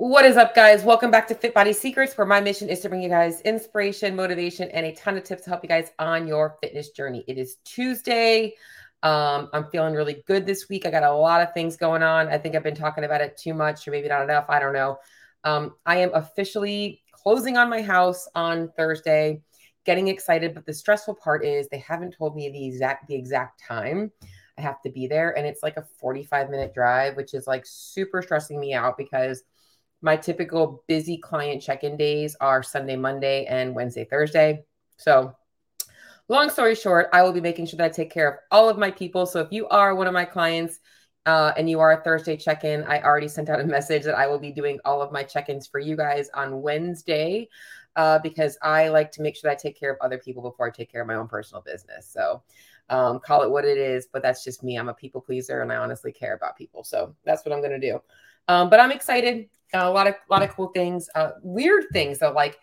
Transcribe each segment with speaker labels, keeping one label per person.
Speaker 1: What is up, guys? Welcome back to Fit Body Secrets, where my mission is to bring you guys inspiration, motivation, and a ton of tips to help you guys on your fitness journey. It is Tuesday. Um, I'm feeling really good this week. I got a lot of things going on. I think I've been talking about it too much, or maybe not enough. I don't know. Um, I am officially closing on my house on Thursday. Getting excited, but the stressful part is they haven't told me the exact the exact time I have to be there, and it's like a 45 minute drive, which is like super stressing me out because my typical busy client check in days are Sunday, Monday, and Wednesday, Thursday. So, long story short, I will be making sure that I take care of all of my people. So, if you are one of my clients uh, and you are a Thursday check in, I already sent out a message that I will be doing all of my check ins for you guys on Wednesday uh, because I like to make sure that I take care of other people before I take care of my own personal business. So, um, call it what it is, but that's just me. I'm a people pleaser and I honestly care about people. So, that's what I'm going to do. Um, but I'm excited a lot of a lot of cool things, uh, weird things though, like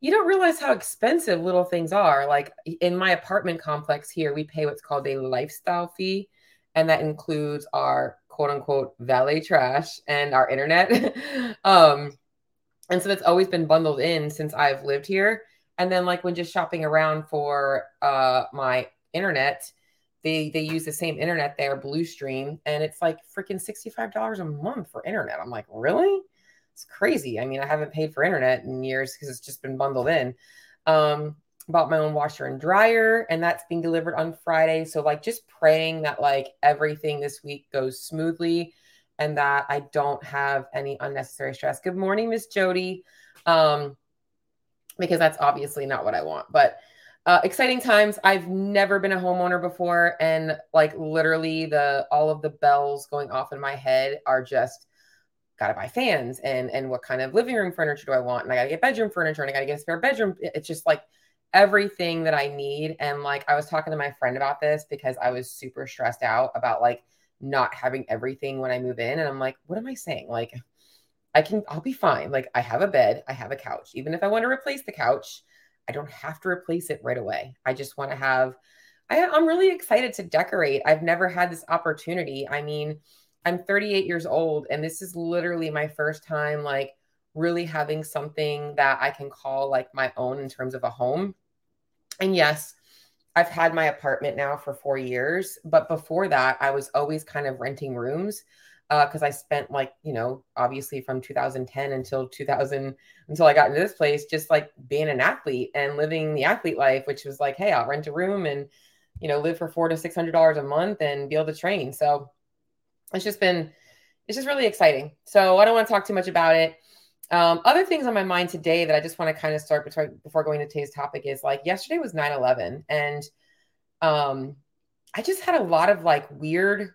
Speaker 1: you don't realize how expensive little things are. Like in my apartment complex here, we pay what's called a lifestyle fee, and that includes our quote unquote valet trash and our internet. um, and so that's always been bundled in since I've lived here. And then like when just shopping around for uh, my internet, they they use the same internet there, Bluestream, and it's like freaking sixty five dollars a month for internet. I'm like, really? It's crazy. I mean, I haven't paid for internet in years because it's just been bundled in. Um, bought my own washer and dryer, and that's being delivered on Friday. So, like, just praying that like everything this week goes smoothly and that I don't have any unnecessary stress. Good morning, Miss Jody. Um, because that's obviously not what I want, but uh, exciting times. I've never been a homeowner before, and like literally the all of the bells going off in my head are just got to buy fans and and what kind of living room furniture do I want? And I got to get bedroom furniture and I got to get a spare bedroom. It's just like everything that I need. And like I was talking to my friend about this because I was super stressed out about like not having everything when I move in. And I'm like, what am I saying? Like, I can, I'll be fine. Like, I have a bed, I have a couch. Even if I want to replace the couch, I don't have to replace it right away. I just want to have, I, I'm really excited to decorate. I've never had this opportunity. I mean, I'm 38 years old and this is literally my first time like really having something that I can call like my own in terms of a home. And yes, I've had my apartment now for 4 years, but before that I was always kind of renting rooms because uh, I spent like you know obviously from 2010 until 2000 until I got into this place just like being an athlete and living the athlete life, which was like hey I'll rent a room and you know live for four to six hundred dollars a month and be able to train. So it's just been it's just really exciting. So I don't want to talk too much about it. Um, other things on my mind today that I just want to kind of start before, before going to today's topic is like yesterday was 9 11. And um, I just had a lot of like weird,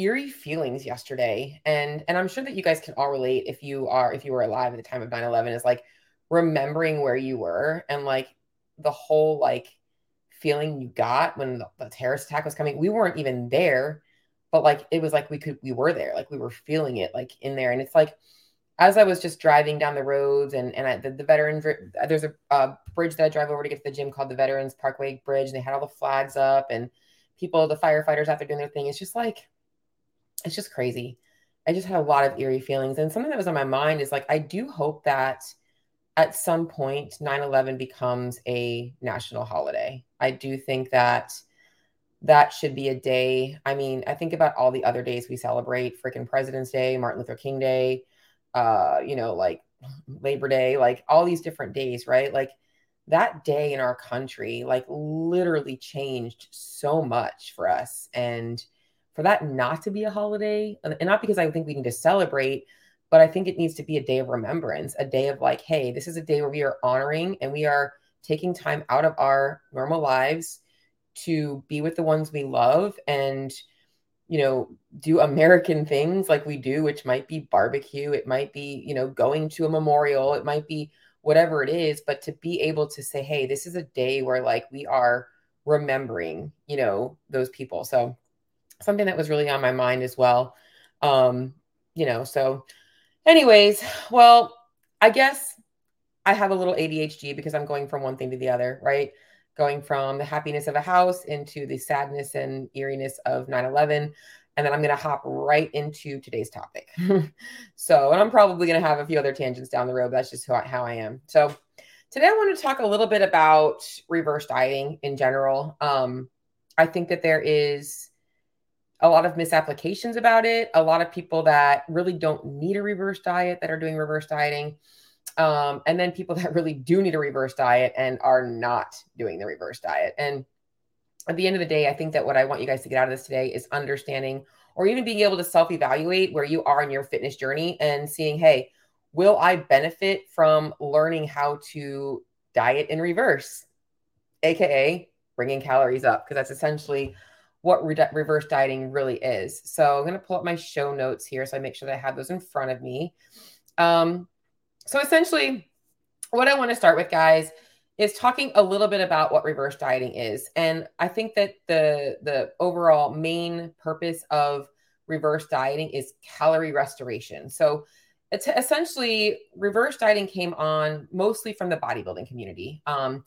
Speaker 1: eerie feelings yesterday. And and I'm sure that you guys can all relate if you are if you were alive at the time of 9 11 is like remembering where you were and like the whole like feeling you got when the, the terrorist attack was coming. We weren't even there but like it was like we could we were there like we were feeling it like in there and it's like as i was just driving down the roads and and I, the, the veterans uh, there's a, a bridge that i drive over to get to the gym called the veterans parkway bridge and they had all the flags up and people the firefighters out there doing their thing it's just like it's just crazy i just had a lot of eerie feelings and something that was on my mind is like i do hope that at some point 9-11 becomes a national holiday i do think that that should be a day. I mean, I think about all the other days we celebrate freaking President's Day, Martin Luther King Day, uh, you know, like Labor Day, like all these different days, right? Like that day in our country, like literally changed so much for us. And for that not to be a holiday, and not because I think we need to celebrate, but I think it needs to be a day of remembrance, a day of like, hey, this is a day where we are honoring and we are taking time out of our normal lives to be with the ones we love and you know do american things like we do which might be barbecue it might be you know going to a memorial it might be whatever it is but to be able to say hey this is a day where like we are remembering you know those people. So something that was really on my mind as well um you know so anyways well i guess i have a little adhd because i'm going from one thing to the other right going from the happiness of a house into the sadness and eeriness of 9 11. and then I'm going to hop right into today's topic. so, and I'm probably going to have a few other tangents down the road. that's just how, how I am. So, today I want to talk a little bit about reverse dieting in general. Um, I think that there is a lot of misapplications about it. A lot of people that really don't need a reverse diet that are doing reverse dieting. Um, and then people that really do need a reverse diet and are not doing the reverse diet. And at the end of the day, I think that what I want you guys to get out of this today is understanding or even being able to self evaluate where you are in your fitness journey and seeing, hey, will I benefit from learning how to diet in reverse, AKA bringing calories up? Because that's essentially what re- reverse dieting really is. So I'm going to pull up my show notes here so I make sure that I have those in front of me. Um, so essentially, what I want to start with, guys, is talking a little bit about what reverse dieting is. And I think that the the overall main purpose of reverse dieting is calorie restoration. So it's essentially reverse dieting came on mostly from the bodybuilding community. Um,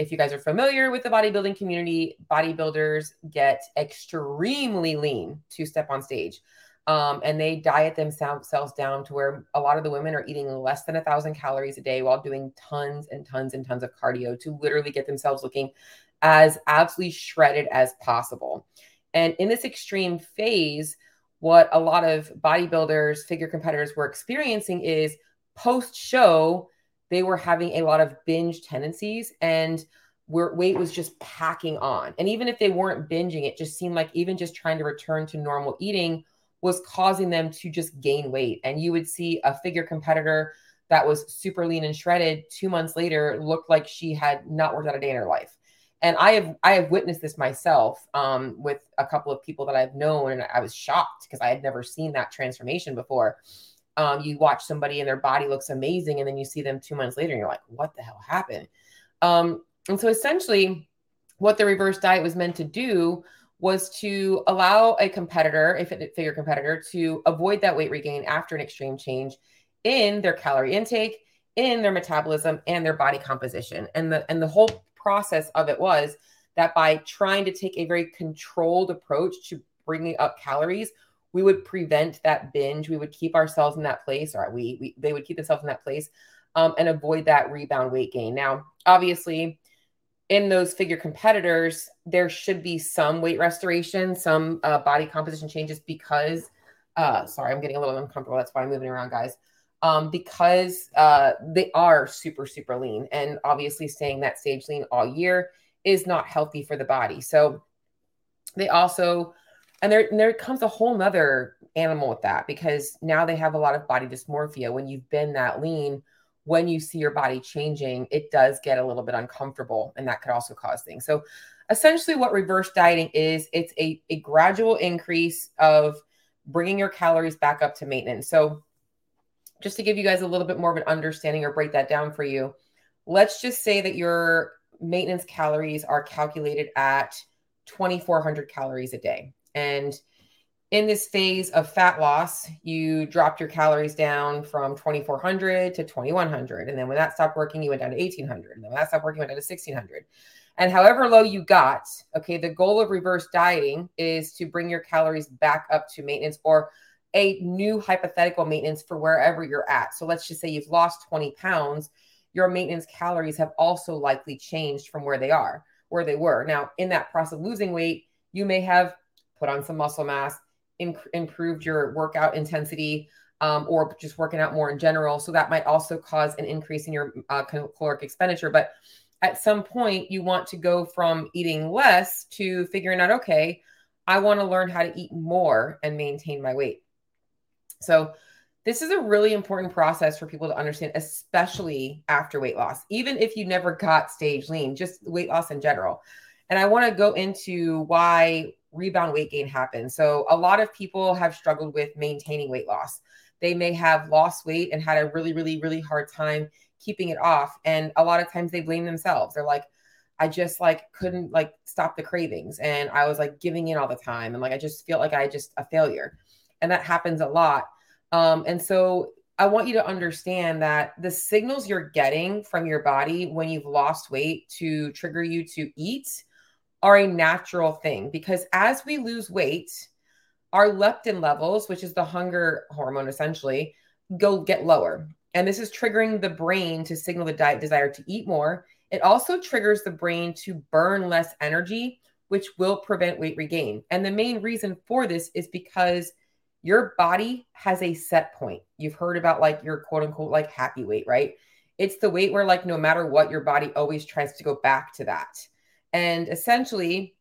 Speaker 1: if you guys are familiar with the bodybuilding community, bodybuilders get extremely lean to step on stage. Um, and they diet themselves down to where a lot of the women are eating less than a thousand calories a day while doing tons and tons and tons of cardio to literally get themselves looking as absolutely shredded as possible. And in this extreme phase, what a lot of bodybuilders, figure competitors were experiencing is post show, they were having a lot of binge tendencies and where weight was just packing on. And even if they weren't binging, it just seemed like even just trying to return to normal eating was causing them to just gain weight. And you would see a figure competitor that was super lean and shredded two months later looked like she had not worked out a day in her life. And I have I have witnessed this myself um, with a couple of people that I've known, and I was shocked because I had never seen that transformation before. Um, you watch somebody and their body looks amazing, and then you see them two months later, and you're like, "What the hell happened?" Um, and so essentially, what the reverse diet was meant to do was to allow a competitor, a figure competitor, to avoid that weight regain after an extreme change in their calorie intake, in their metabolism, and their body composition. And the and the whole process of it was that by trying to take a very controlled approach to bringing up calories, we would prevent that binge. We would keep ourselves in that place, or we, we they would keep themselves in that place, um, and avoid that rebound weight gain. Now, obviously in those figure competitors, there should be some weight restoration, some uh, body composition changes because, uh, sorry, I'm getting a little uncomfortable. That's why I'm moving around, guys. Um, because uh, they are super, super lean. And obviously, staying that stage lean all year is not healthy for the body. So they also, and there, and there comes a whole nother animal with that because now they have a lot of body dysmorphia when you've been that lean when you see your body changing, it does get a little bit uncomfortable and that could also cause things. So essentially what reverse dieting is, it's a, a gradual increase of bringing your calories back up to maintenance. So just to give you guys a little bit more of an understanding or break that down for you, let's just say that your maintenance calories are calculated at 2,400 calories a day. And in this phase of fat loss, you dropped your calories down from 2400 to 2100. And then when that stopped working, you went down to 1800. And then when that stopped working, you went down to 1600. And however low you got, okay, the goal of reverse dieting is to bring your calories back up to maintenance or a new hypothetical maintenance for wherever you're at. So let's just say you've lost 20 pounds, your maintenance calories have also likely changed from where they are, where they were. Now, in that process of losing weight, you may have put on some muscle mass improved your workout intensity um, or just working out more in general. So that might also cause an increase in your uh, caloric expenditure. But at some point, you want to go from eating less to figuring out, okay, I want to learn how to eat more and maintain my weight. So, this is a really important process for people to understand, especially after weight loss, even if you never got stage lean, just weight loss in general. And I want to go into why rebound weight gain happens. So, a lot of people have struggled with maintaining weight loss. They may have lost weight and had a really, really, really hard time keeping it off. And a lot of times they blame themselves. They're like, I just like couldn't like stop the cravings and I was like giving in all the time and like I just feel like I just a failure. And that happens a lot. Um, and so I want you to understand that the signals you're getting from your body when you've lost weight to trigger you to eat are a natural thing because as we lose weight, our leptin levels, which is the hunger hormone essentially, go get lower. And this is triggering the brain to signal the diet desire to eat more. It also triggers the brain to burn less energy, which will prevent weight regain. And the main reason for this is because your body has a set point. You've heard about like your quote unquote like happy weight, right? It's the weight where like no matter what, your body always tries to go back to that. And essentially,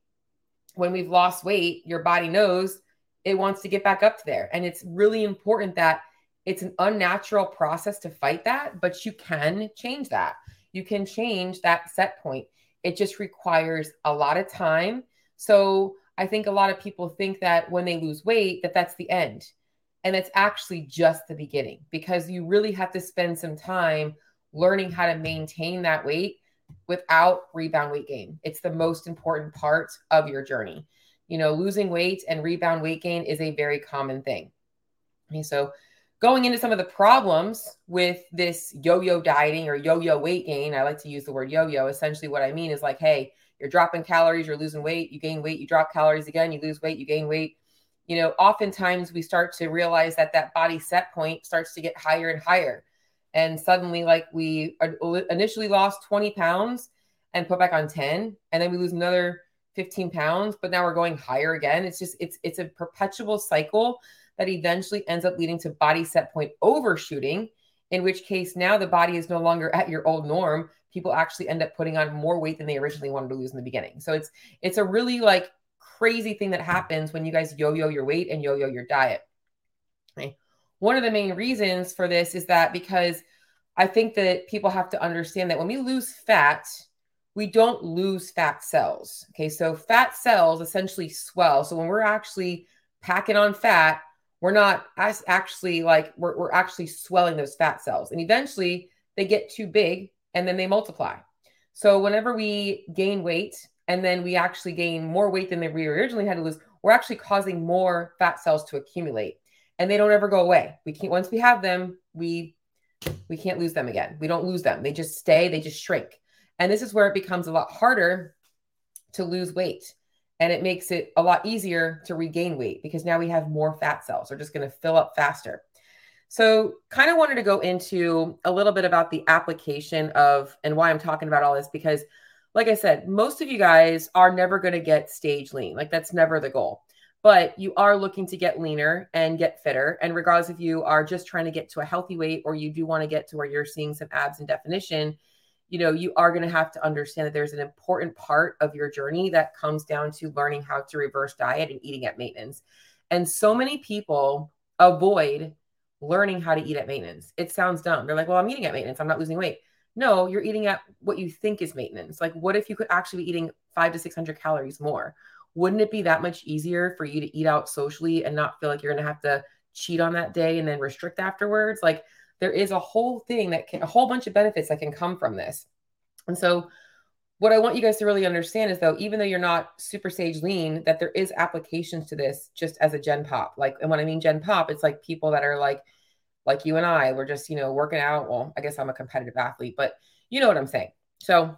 Speaker 1: when we've lost weight, your body knows it wants to get back up there. And it's really important that it's an unnatural process to fight that, but you can change that. You can change that set point. It just requires a lot of time. So I think a lot of people think that when they lose weight, that that's the end. And it's actually just the beginning because you really have to spend some time learning how to maintain that weight without rebound weight gain. It's the most important part of your journey. You know, losing weight and rebound weight gain is a very common thing. Okay, so going into some of the problems with this yo-yo dieting or yo-yo weight gain, I like to use the word yo-yo. Essentially, what I mean is like, hey, you're dropping calories, you're losing weight, you gain weight, you drop calories again, you lose weight, you gain weight. You know, oftentimes we start to realize that that body set point starts to get higher and higher and suddenly like we initially lost 20 pounds and put back on 10 and then we lose another 15 pounds but now we're going higher again. It's just it's it's a perpetual cycle that eventually ends up leading to body set point overshooting in which case now the body is no longer at your old norm. People actually end up putting on more weight than they originally wanted to lose in the beginning. So it's it's a really like crazy thing that happens when you guys yo-yo your weight and yo-yo your diet one of the main reasons for this is that because I think that people have to understand that when we lose fat, we don't lose fat cells. Okay. So fat cells essentially swell. So when we're actually packing on fat, we're not actually like we're, we're actually swelling those fat cells. And eventually they get too big and then they multiply. So whenever we gain weight and then we actually gain more weight than we originally had to lose, we're actually causing more fat cells to accumulate and they don't ever go away. We can't once we have them, we we can't lose them again. We don't lose them. They just stay, they just shrink. And this is where it becomes a lot harder to lose weight. And it makes it a lot easier to regain weight because now we have more fat cells. They're just going to fill up faster. So, kind of wanted to go into a little bit about the application of and why I'm talking about all this because, like I said, most of you guys are never going to get stage lean. Like, that's never the goal but you are looking to get leaner and get fitter. And regardless if you are just trying to get to a healthy weight or you do want to get to where you're seeing some abs and definition, you know, you are going to have to understand that there's an important part of your journey that comes down to learning how to reverse diet and eating at maintenance. And so many people avoid learning how to eat at maintenance. It sounds dumb. They're like, well, I'm eating at maintenance. I'm not losing weight. No, you're eating at what you think is maintenance. Like, what if you could actually be eating five to 600 calories more? Wouldn't it be that much easier for you to eat out socially and not feel like you're going to have to cheat on that day and then restrict afterwards? Like there is a whole thing that can, a whole bunch of benefits that can come from this. And so, what I want you guys to really understand is though, even though you're not super stage lean, that there is applications to this just as a gen pop. Like, and when I mean gen pop, it's like people that are like, like you and I, we're just, you know, working out. Well, I guess I'm a competitive athlete, but you know what I'm saying. So,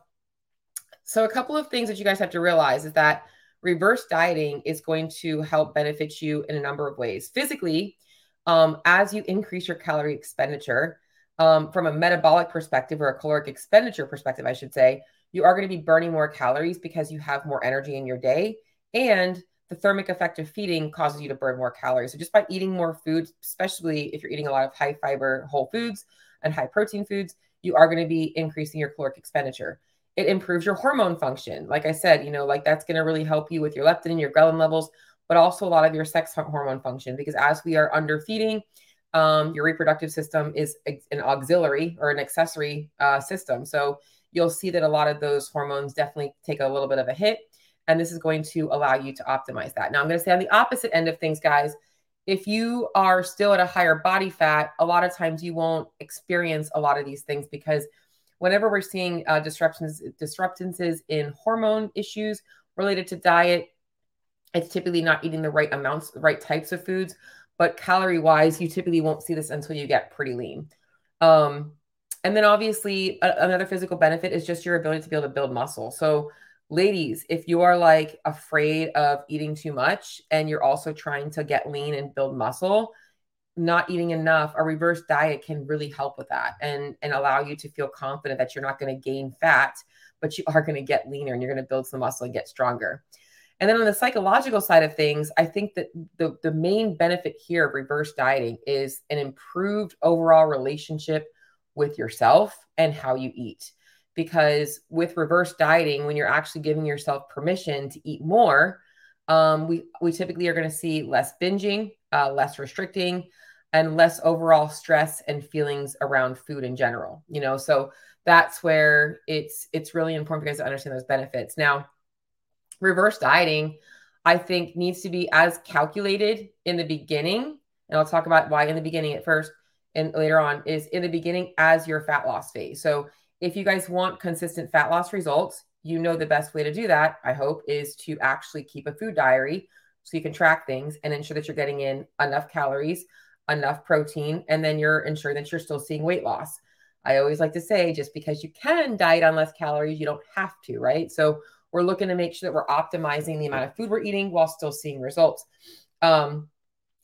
Speaker 1: so a couple of things that you guys have to realize is that reverse dieting is going to help benefit you in a number of ways. Physically, um, as you increase your calorie expenditure, um, from a metabolic perspective or a caloric expenditure perspective, I should say, you are going to be burning more calories because you have more energy in your day. And the thermic effect of feeding causes you to burn more calories. So just by eating more foods, especially if you're eating a lot of high fiber whole foods and high protein foods, you are going to be increasing your caloric expenditure it improves your hormone function. Like I said, you know, like that's going to really help you with your leptin and your ghrelin levels, but also a lot of your sex hormone function because as we are under feeding, um, your reproductive system is an auxiliary or an accessory uh, system. So you'll see that a lot of those hormones definitely take a little bit of a hit. And this is going to allow you to optimize that. Now, I'm going to say on the opposite end of things, guys, if you are still at a higher body fat, a lot of times you won't experience a lot of these things because whenever we're seeing uh, disruptions disruptances in hormone issues related to diet it's typically not eating the right amounts right types of foods but calorie wise you typically won't see this until you get pretty lean. Um, and then obviously a- another physical benefit is just your ability to be able to build muscle. So Ladies, if you are like afraid of eating too much and you're also trying to get lean and build muscle, not eating enough, a reverse diet can really help with that and and allow you to feel confident that you're not going to gain fat, but you are going to get leaner and you're going to build some muscle and get stronger. And then on the psychological side of things, I think that the, the main benefit here of reverse dieting is an improved overall relationship with yourself and how you eat. Because with reverse dieting, when you're actually giving yourself permission to eat more, um, we, we typically are going to see less binging, uh, less restricting, and less overall stress and feelings around food in general. You know, so that's where it's it's really important for you guys to understand those benefits. Now, reverse dieting, I think, needs to be as calculated in the beginning. And I'll talk about why in the beginning at first and later on is in the beginning as your fat loss phase. So if you guys want consistent fat loss results, you know the best way to do that, I hope, is to actually keep a food diary so you can track things and ensure that you're getting in enough calories, enough protein, and then you're ensuring that you're still seeing weight loss. I always like to say just because you can diet on less calories, you don't have to, right? So we're looking to make sure that we're optimizing the amount of food we're eating while still seeing results. Um,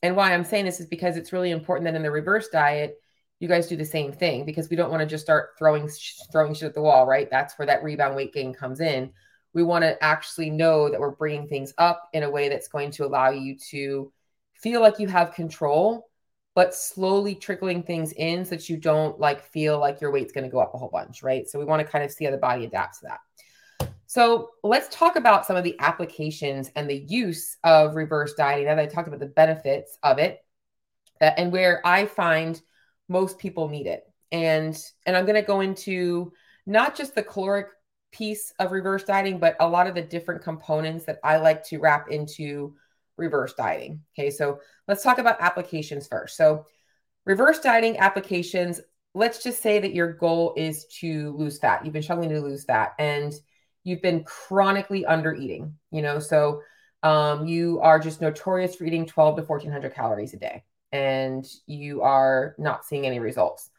Speaker 1: and why I'm saying this is because it's really important that in the reverse diet, you guys do the same thing because we don't want to just start throwing throwing shit at the wall, right? That's where that rebound weight gain comes in. We want to actually know that we're bringing things up in a way that's going to allow you to feel like you have control, but slowly trickling things in so that you don't like feel like your weight's going to go up a whole bunch, right? So we want to kind of see how the body adapts to that. So let's talk about some of the applications and the use of reverse dieting. Now that I talked about the benefits of it, and where I find most people need it, and and I'm going to go into not just the caloric piece of reverse dieting, but a lot of the different components that I like to wrap into reverse dieting. Okay, so let's talk about applications first. So reverse dieting applications. Let's just say that your goal is to lose fat. You've been struggling to lose fat, and you've been chronically under eating, you know, so um, you are just notorious for eating 12 to 1400 calories a day and you are not seeing any results.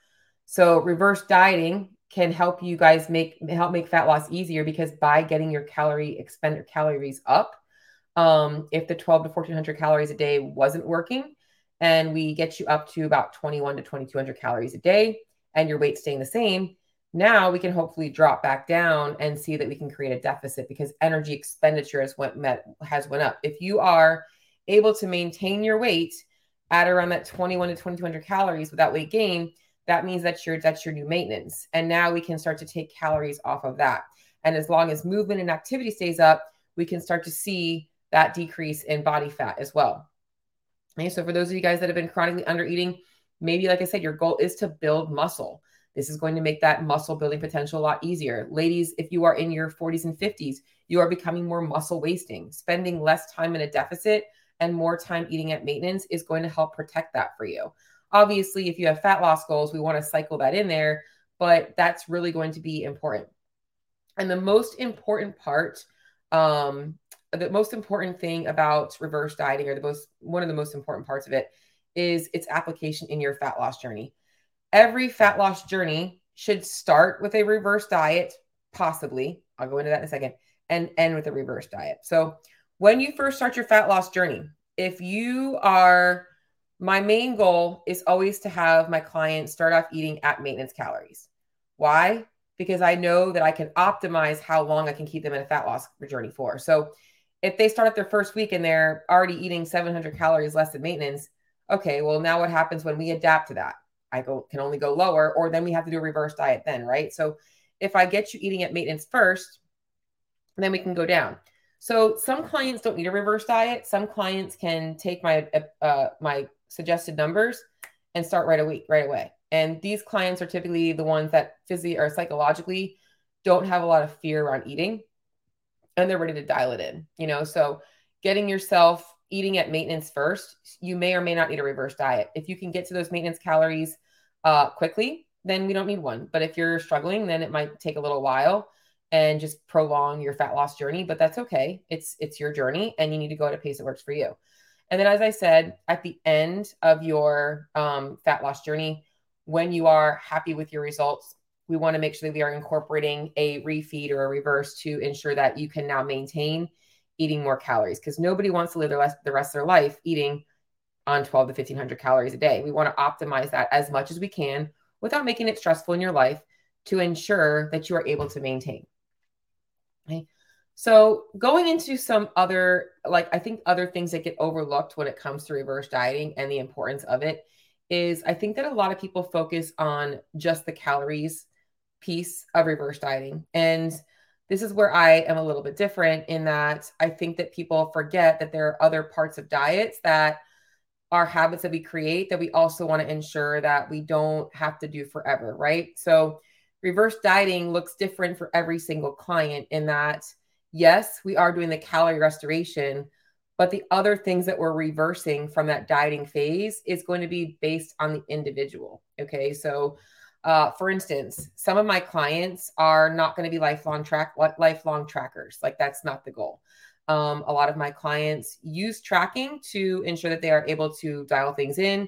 Speaker 1: So reverse dieting can help you guys make help make fat loss easier because by getting your calorie expend calories up, um, if the 12 to 1400 calories a day wasn't working, and we get you up to about 21 to 2200 calories a day, and your weight staying the same, now we can hopefully drop back down and see that we can create a deficit because energy expenditure has went met has went up. If you are able to maintain your weight at around that 21 to 2200 calories without weight gain, that means that your that's your new maintenance. And now we can start to take calories off of that. And as long as movement and activity stays up, we can start to see that decrease in body fat as well. Okay, so for those of you guys that have been chronically under eating, maybe like I said, your goal is to build muscle. This is going to make that muscle building potential a lot easier. Ladies, if you are in your 40s and 50s, you are becoming more muscle wasting. Spending less time in a deficit and more time eating at maintenance is going to help protect that for you. Obviously, if you have fat loss goals, we want to cycle that in there, but that's really going to be important. And the most important part, um, the most important thing about reverse dieting, or the most one of the most important parts of it, is its application in your fat loss journey every fat loss journey should start with a reverse diet, possibly. I'll go into that in a second, and end with a reverse diet. So, when you first start your fat loss journey, if you are, my main goal is always to have my clients start off eating at maintenance calories. Why? Because I know that I can optimize how long I can keep them in a fat loss journey for. So, if they start at their first week and they're already eating 700 calories less than maintenance, okay, well, now what happens when we adapt to that? I go can only go lower, or then we have to do a reverse diet then, right? So if I get you eating at maintenance first, then we can go down. So some clients don't need a reverse diet. Some clients can take my uh, my suggested numbers and start right away right away. And these clients are typically the ones that physically or psychologically don't have a lot of fear around eating and they're ready to dial it in, you know. So getting yourself eating at maintenance first, you may or may not need a reverse diet. If you can get to those maintenance calories uh, quickly, then we don't need one. But if you're struggling, then it might take a little while and just prolong your fat loss journey. But that's okay. It's it's your journey, and you need to go at a pace that works for you. And then, as I said, at the end of your um, fat loss journey, when you are happy with your results, we want to make sure that we are incorporating a refeed or a reverse to ensure that you can now maintain eating more calories because nobody wants to live the rest, the rest of their life eating on 12 to 1500 calories a day. We want to optimize that as much as we can without making it stressful in your life to ensure that you are able to maintain. Okay. So, going into some other, like, I think other things that get overlooked when it comes to reverse dieting and the importance of it is I think that a lot of people focus on just the calories piece of reverse dieting. And this is where I am a little bit different in that I think that people forget that there are other parts of diets that are habits that we create that we also want to ensure that we don't have to do forever, right? So, reverse dieting looks different for every single client in that yes, we are doing the calorie restoration, but the other things that we're reversing from that dieting phase is going to be based on the individual. Okay. So, uh, for instance, some of my clients are not going to be lifelong track lifelong trackers. Like that's not the goal. Um, a lot of my clients use tracking to ensure that they are able to dial things in.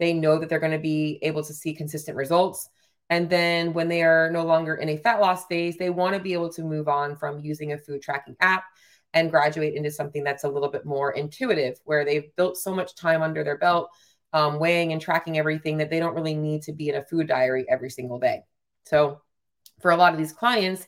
Speaker 1: They know that they're going to be able to see consistent results. And then when they are no longer in a fat loss phase, they want to be able to move on from using a food tracking app and graduate into something that's a little bit more intuitive, where they've built so much time under their belt, um, weighing and tracking everything that they don't really need to be in a food diary every single day. So, for a lot of these clients,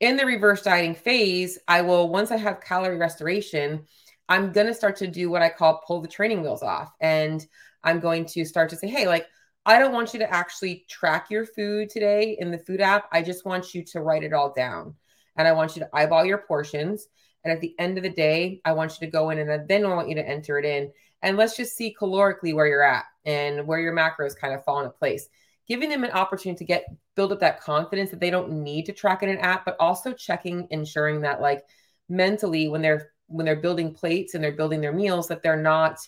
Speaker 1: in the reverse dieting phase, I will, once I have calorie restoration, I'm going to start to do what I call pull the training wheels off. And I'm going to start to say, hey, like, I don't want you to actually track your food today in the food app. I just want you to write it all down. And I want you to eyeball your portions. And at the end of the day, I want you to go in and then I want you to enter it in. And let's just see calorically where you're at and where your macros kind of fall into place. Giving them an opportunity to get build up that confidence that they don't need to track in an app, but also checking, ensuring that like mentally when they're when they're building plates and they're building their meals, that they're not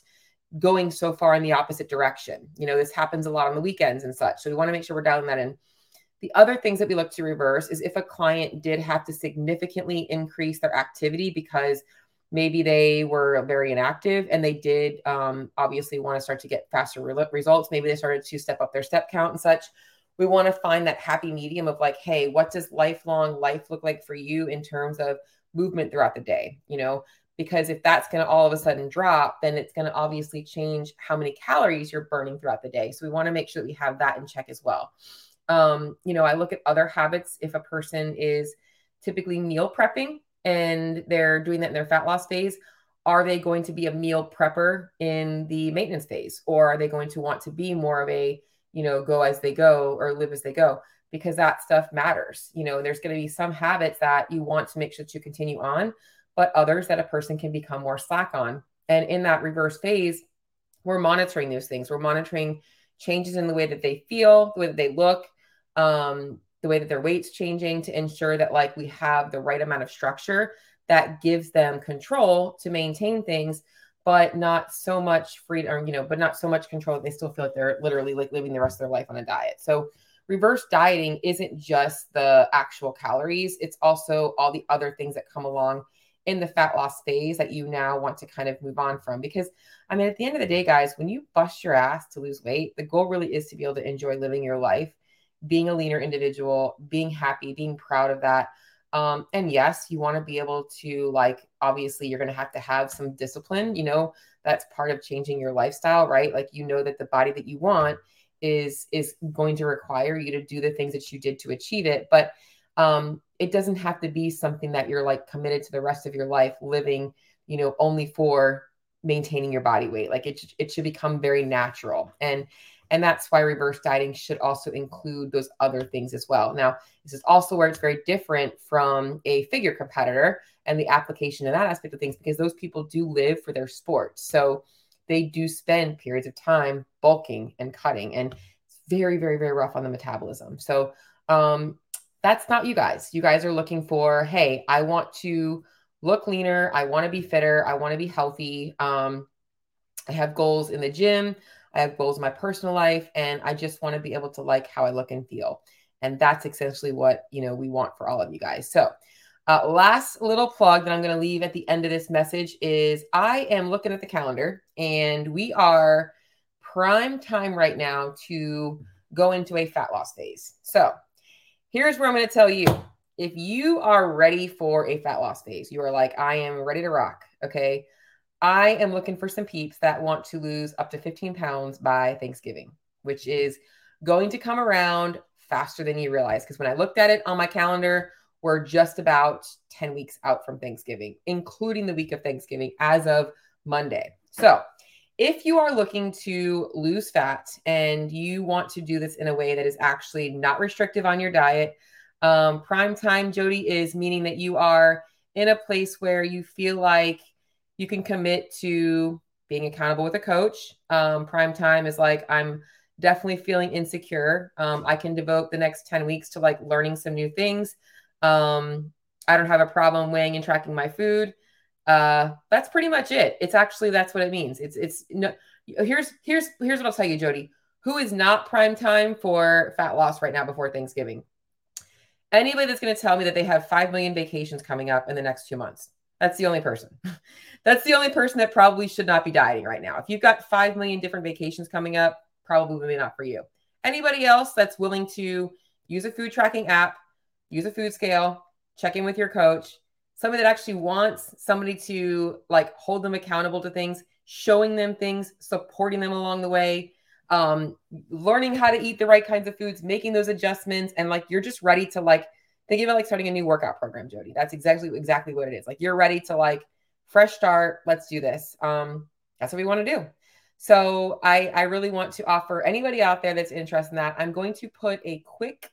Speaker 1: going so far in the opposite direction. You know, this happens a lot on the weekends and such. So we want to make sure we're dialing that in. The other things that we look to reverse is if a client did have to significantly increase their activity because maybe they were very inactive and they did um, obviously want to start to get faster re- results. Maybe they started to step up their step count and such. We want to find that happy medium of like, hey, what does lifelong life look like for you in terms of movement throughout the day? You know, because if that's going to all of a sudden drop then it's going to obviously change how many calories you're burning throughout the day. So we want to make sure that we have that in check as well. Um, you know i look at other habits. If a person is typically meal prepping and they're doing that in their fat loss phase are they going to be a meal prepper in the maintenance phase? Or are they going to want to be more of a you know go as they go or live as they go? Because that stuff matters. You know there's going to be some habits that you want to make sure that you continue on but others that a person can become more slack on. And in that reverse phase, we're monitoring those things. We're monitoring changes in the way that they feel, the way that they look, um, the way that their weight's changing to ensure that like we have the right amount of structure that gives them control to maintain things, but not so much freedom, you know, but not so much control that they still feel like they're literally like living the rest of their life on a diet. So reverse dieting isn't just the actual calories, it's also all the other things that come along in the fat loss phase that you now want to kind of move on from. Because, I mean, at the end of the day, guys, when you bust your ass to lose weight, the goal really is to be able to enjoy living your life, being a leaner individual, being happy, being proud of that. Um, and yes, you want to be able to, like, obviously, you're going to have to have some discipline. You know, that's part of changing your lifestyle, right? Like, you know that the body that you want is is going to require you to do the things that you did to achieve it but um it doesn't have to be something that you're like committed to the rest of your life living, you know, only for maintaining your body weight. Like it, it should become very natural. And and that's why reverse dieting should also include those other things as well. Now, this is also where it's very different from a figure competitor and the application of that aspect of things because those people do live for their sport. So they do spend periods of time bulking and cutting and it's very very very rough on the metabolism. So um that's not you guys. You guys are looking for, hey, I want to look leaner. I want to be fitter. I want to be healthy. Um, I have goals in the gym. I have goals in my personal life, and I just want to be able to like how I look and feel. And that's essentially what you know we want for all of you guys. So, uh, last little plug that I'm going to leave at the end of this message is I am looking at the calendar, and we are prime time right now to go into a fat loss phase. So here's where I'm going to tell you if you are ready for a fat loss phase, you are like, I am ready to rock. Okay. I am looking for some peeps that want to lose up to 15 pounds by Thanksgiving, which is going to come around faster than you realize. Because when I looked at it on my calendar, we're just about 10 weeks out from Thanksgiving, including the week of Thanksgiving as of Monday. So, if you are looking to lose fat and you want to do this in a way that is actually not restrictive on your diet, um, prime time, Jody, is meaning that you are in a place where you feel like you can commit to being accountable with a coach. Um, prime time is like, I'm definitely feeling insecure. Um, I can devote the next 10 weeks to like learning some new things. Um, I don't have a problem weighing and tracking my food. Uh, that's pretty much it. It's actually that's what it means. It's it's no. Here's here's here's what I'll tell you, Jody. Who is not prime time for fat loss right now before Thanksgiving? Anybody that's going to tell me that they have five million vacations coming up in the next two months. That's the only person. that's the only person that probably should not be dieting right now. If you've got five million different vacations coming up, probably not for you. Anybody else that's willing to use a food tracking app, use a food scale, check in with your coach, somebody that actually wants somebody to like hold them accountable to things, showing them things, supporting them along the way, um, learning how to eat the right kinds of foods, making those adjustments, and like you're just ready to like think of it like starting a new workout program, Jody. That's exactly exactly what it is. Like you're ready to like fresh start. Let's do this. Um, that's what we want to do. So I I really want to offer anybody out there that's interested in that. I'm going to put a quick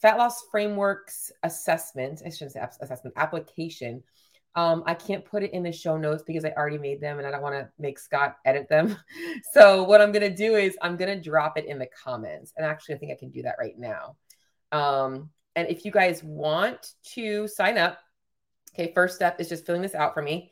Speaker 1: Fat Loss Frameworks assessment, I shouldn't say assessment, application. Um, I can't put it in the show notes because I already made them and I don't want to make Scott edit them. so what I'm going to do is I'm going to drop it in the comments. And actually, I think I can do that right now. Um, and if you guys want to sign up, okay, first step is just filling this out for me.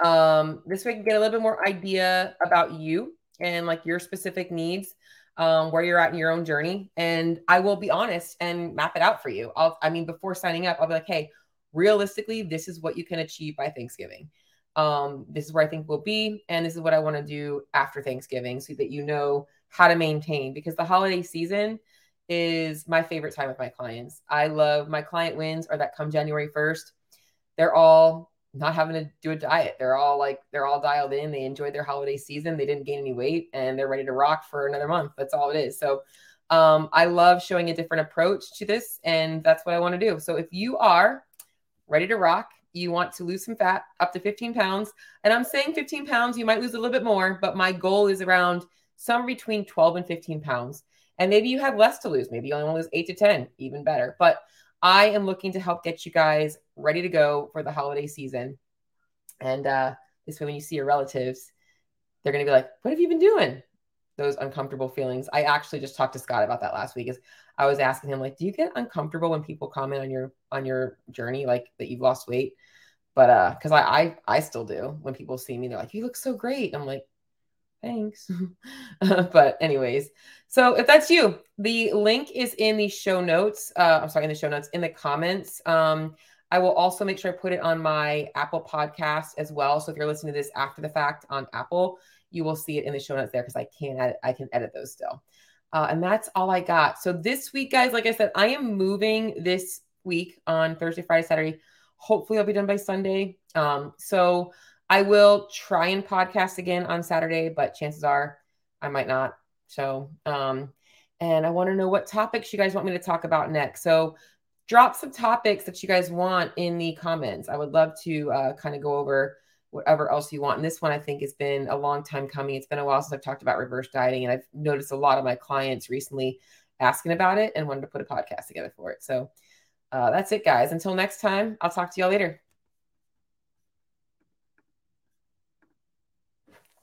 Speaker 1: Um, this way I can get a little bit more idea about you and like your specific needs um, where you're at in your own journey. And I will be honest and map it out for you. I'll, I mean, before signing up, I'll be like, hey, realistically, this is what you can achieve by Thanksgiving. Um, this is where I think we'll be. And this is what I want to do after Thanksgiving so that you know how to maintain because the holiday season is my favorite time with my clients. I love my client wins or that come January 1st. They're all not having to do a diet. They're all like they're all dialed in. They enjoyed their holiday season. They didn't gain any weight and they're ready to rock for another month. That's all it is. So um, I love showing a different approach to this, and that's what I want to do. So if you are ready to rock, you want to lose some fat up to 15 pounds, and I'm saying 15 pounds, you might lose a little bit more, but my goal is around somewhere between 12 and 15 pounds. And maybe you have less to lose. Maybe you only want to lose eight to 10, even better. But I am looking to help get you guys ready to go for the holiday season. And uh, this way, when you see your relatives, they're going to be like, What have you been doing? Those uncomfortable feelings. I actually just talked to Scott about that last week. Is I was asking him, like, do you get uncomfortable when people comment on your on your journey, like that you've lost weight? But uh, because I, I I still do when people see me, they're like, You look so great. I'm like, thanks. but anyways, so if that's you, the link is in the show notes. Uh, I'm sorry, in the show notes, in the comments. Um, I will also make sure I put it on my Apple podcast as well. So if you're listening to this after the fact on Apple, you will see it in the show notes there because I can I can edit those still. Uh, and that's all I got. So this week, guys, like I said, I am moving this week on Thursday, Friday, Saturday. Hopefully, I'll be done by Sunday. Um, so I will try and podcast again on Saturday, but chances are I might not. So, um, and I want to know what topics you guys want me to talk about next. So, drop some topics that you guys want in the comments. I would love to uh, kind of go over whatever else you want. And this one I think has been a long time coming. It's been a while since I've talked about reverse dieting, and I've noticed a lot of my clients recently asking about it and wanted to put a podcast together for it. So, uh, that's it, guys. Until next time, I'll talk to y'all later.